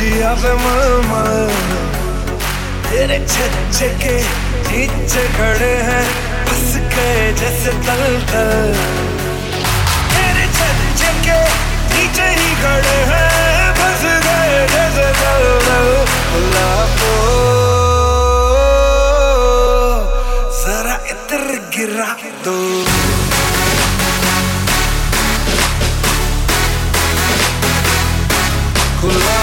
जिया पे मामा तेरे छज्जे के नीचे खड़े हैं बस गए जैसे तल तल तेरे छज्जे के नीचे ही खड़े हैं फंस गए जैसे तल तल लापो जरा इतर गिरा दो खुला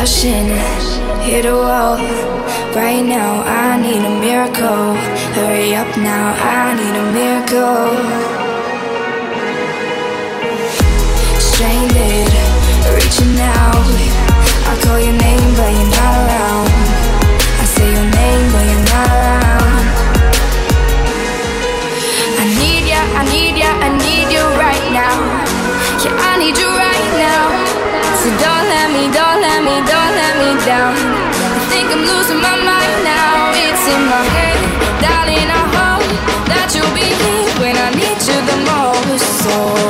crashing, hit a wall. Right now, I need a miracle. Hurry up now, I need a miracle. Stranded, reaching out. I call your name, but you're not around. losing my mind now. It's in my head, darling. I hope that you'll be here when I need you the most. So.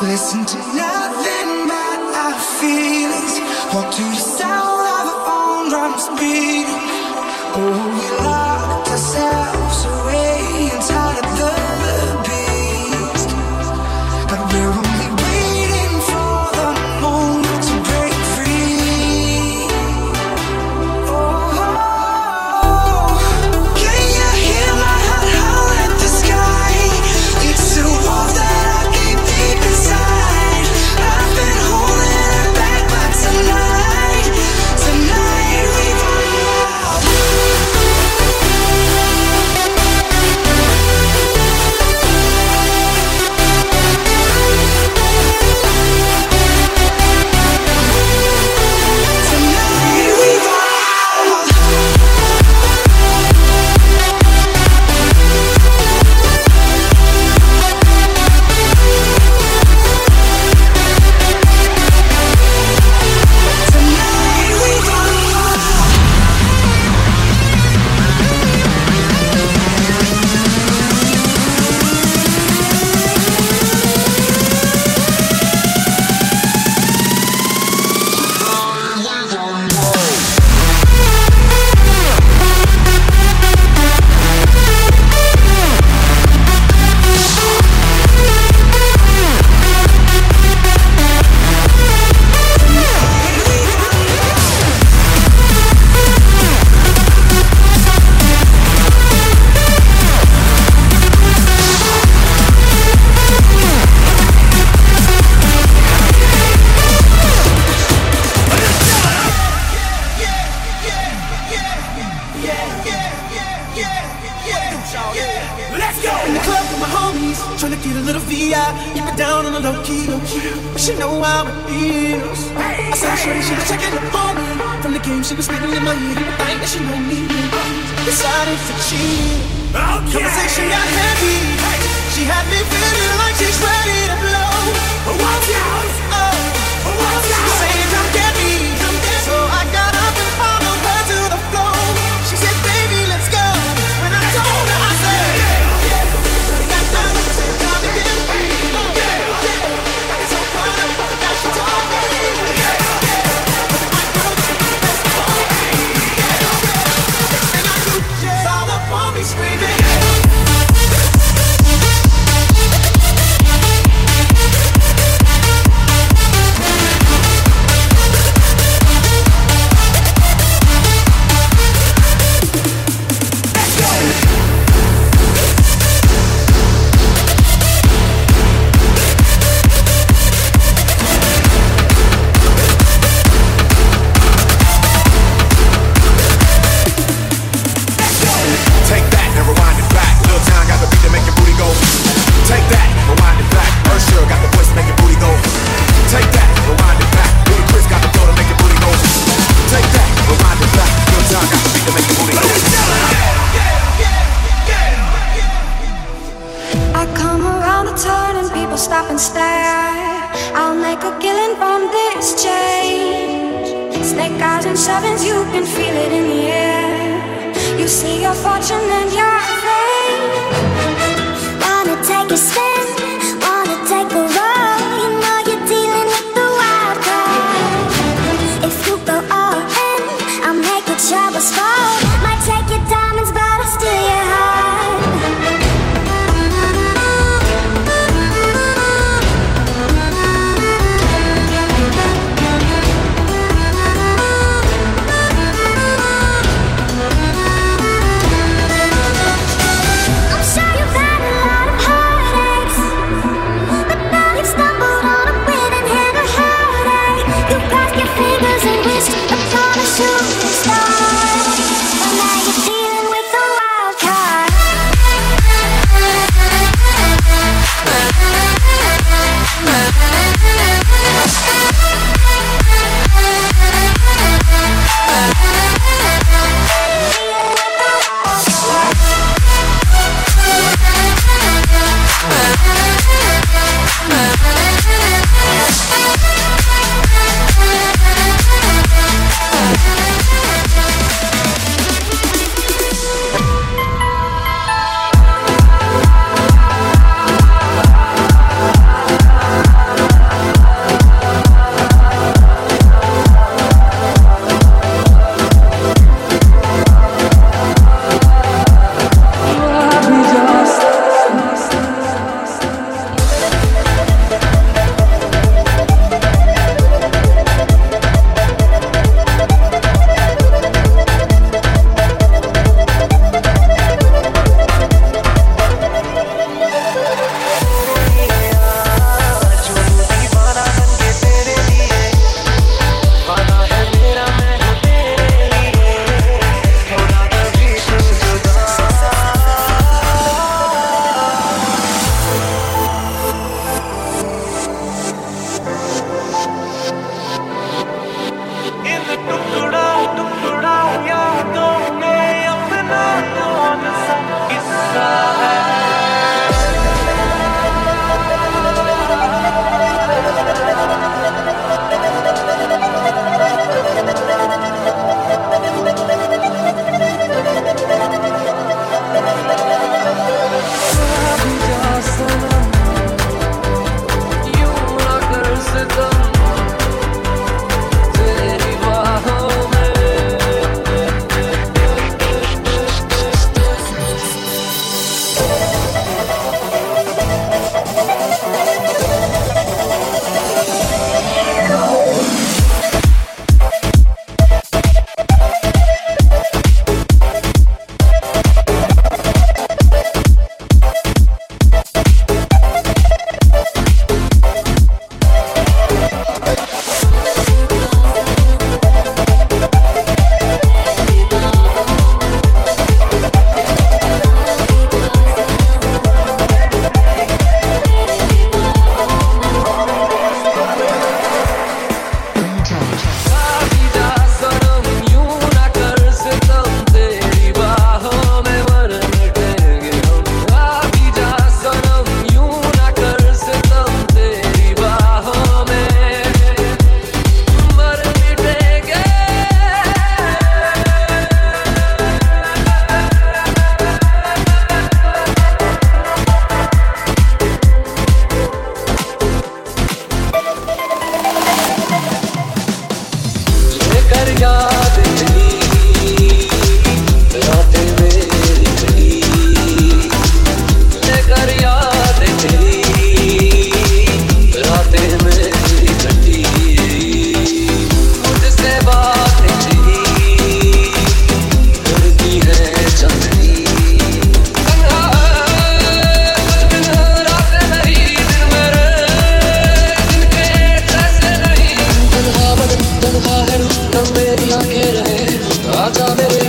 Listen to nothing but our feelings. Walk to the sound of our own drums beating. Oh, we locked ourselves. मेरी आँखें रहे आजा मेरे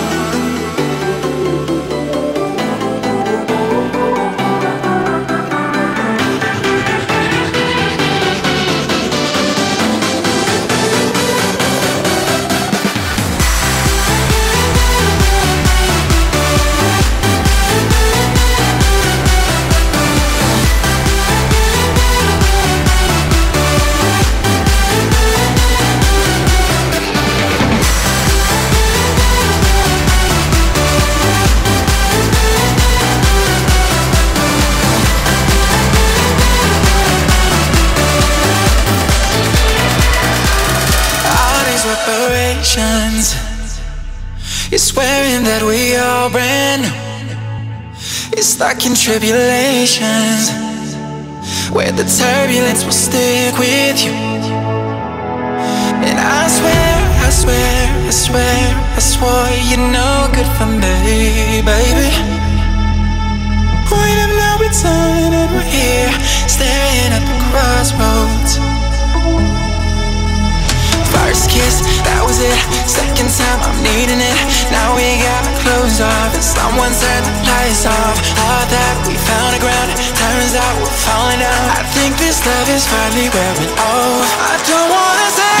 Stuck in tribulations, where the turbulence will stick with you. And I swear, I swear, I swear, I swore you're no good for me, baby. When I'm now returning and we're here, staring at the crossroads. First kiss, that it. Second time, I'm needing it. Now we got clothes off, and someone turned the lights off. All that we found the ground, turns out we're falling down. I think this love is finally wearing off. I don't wanna say.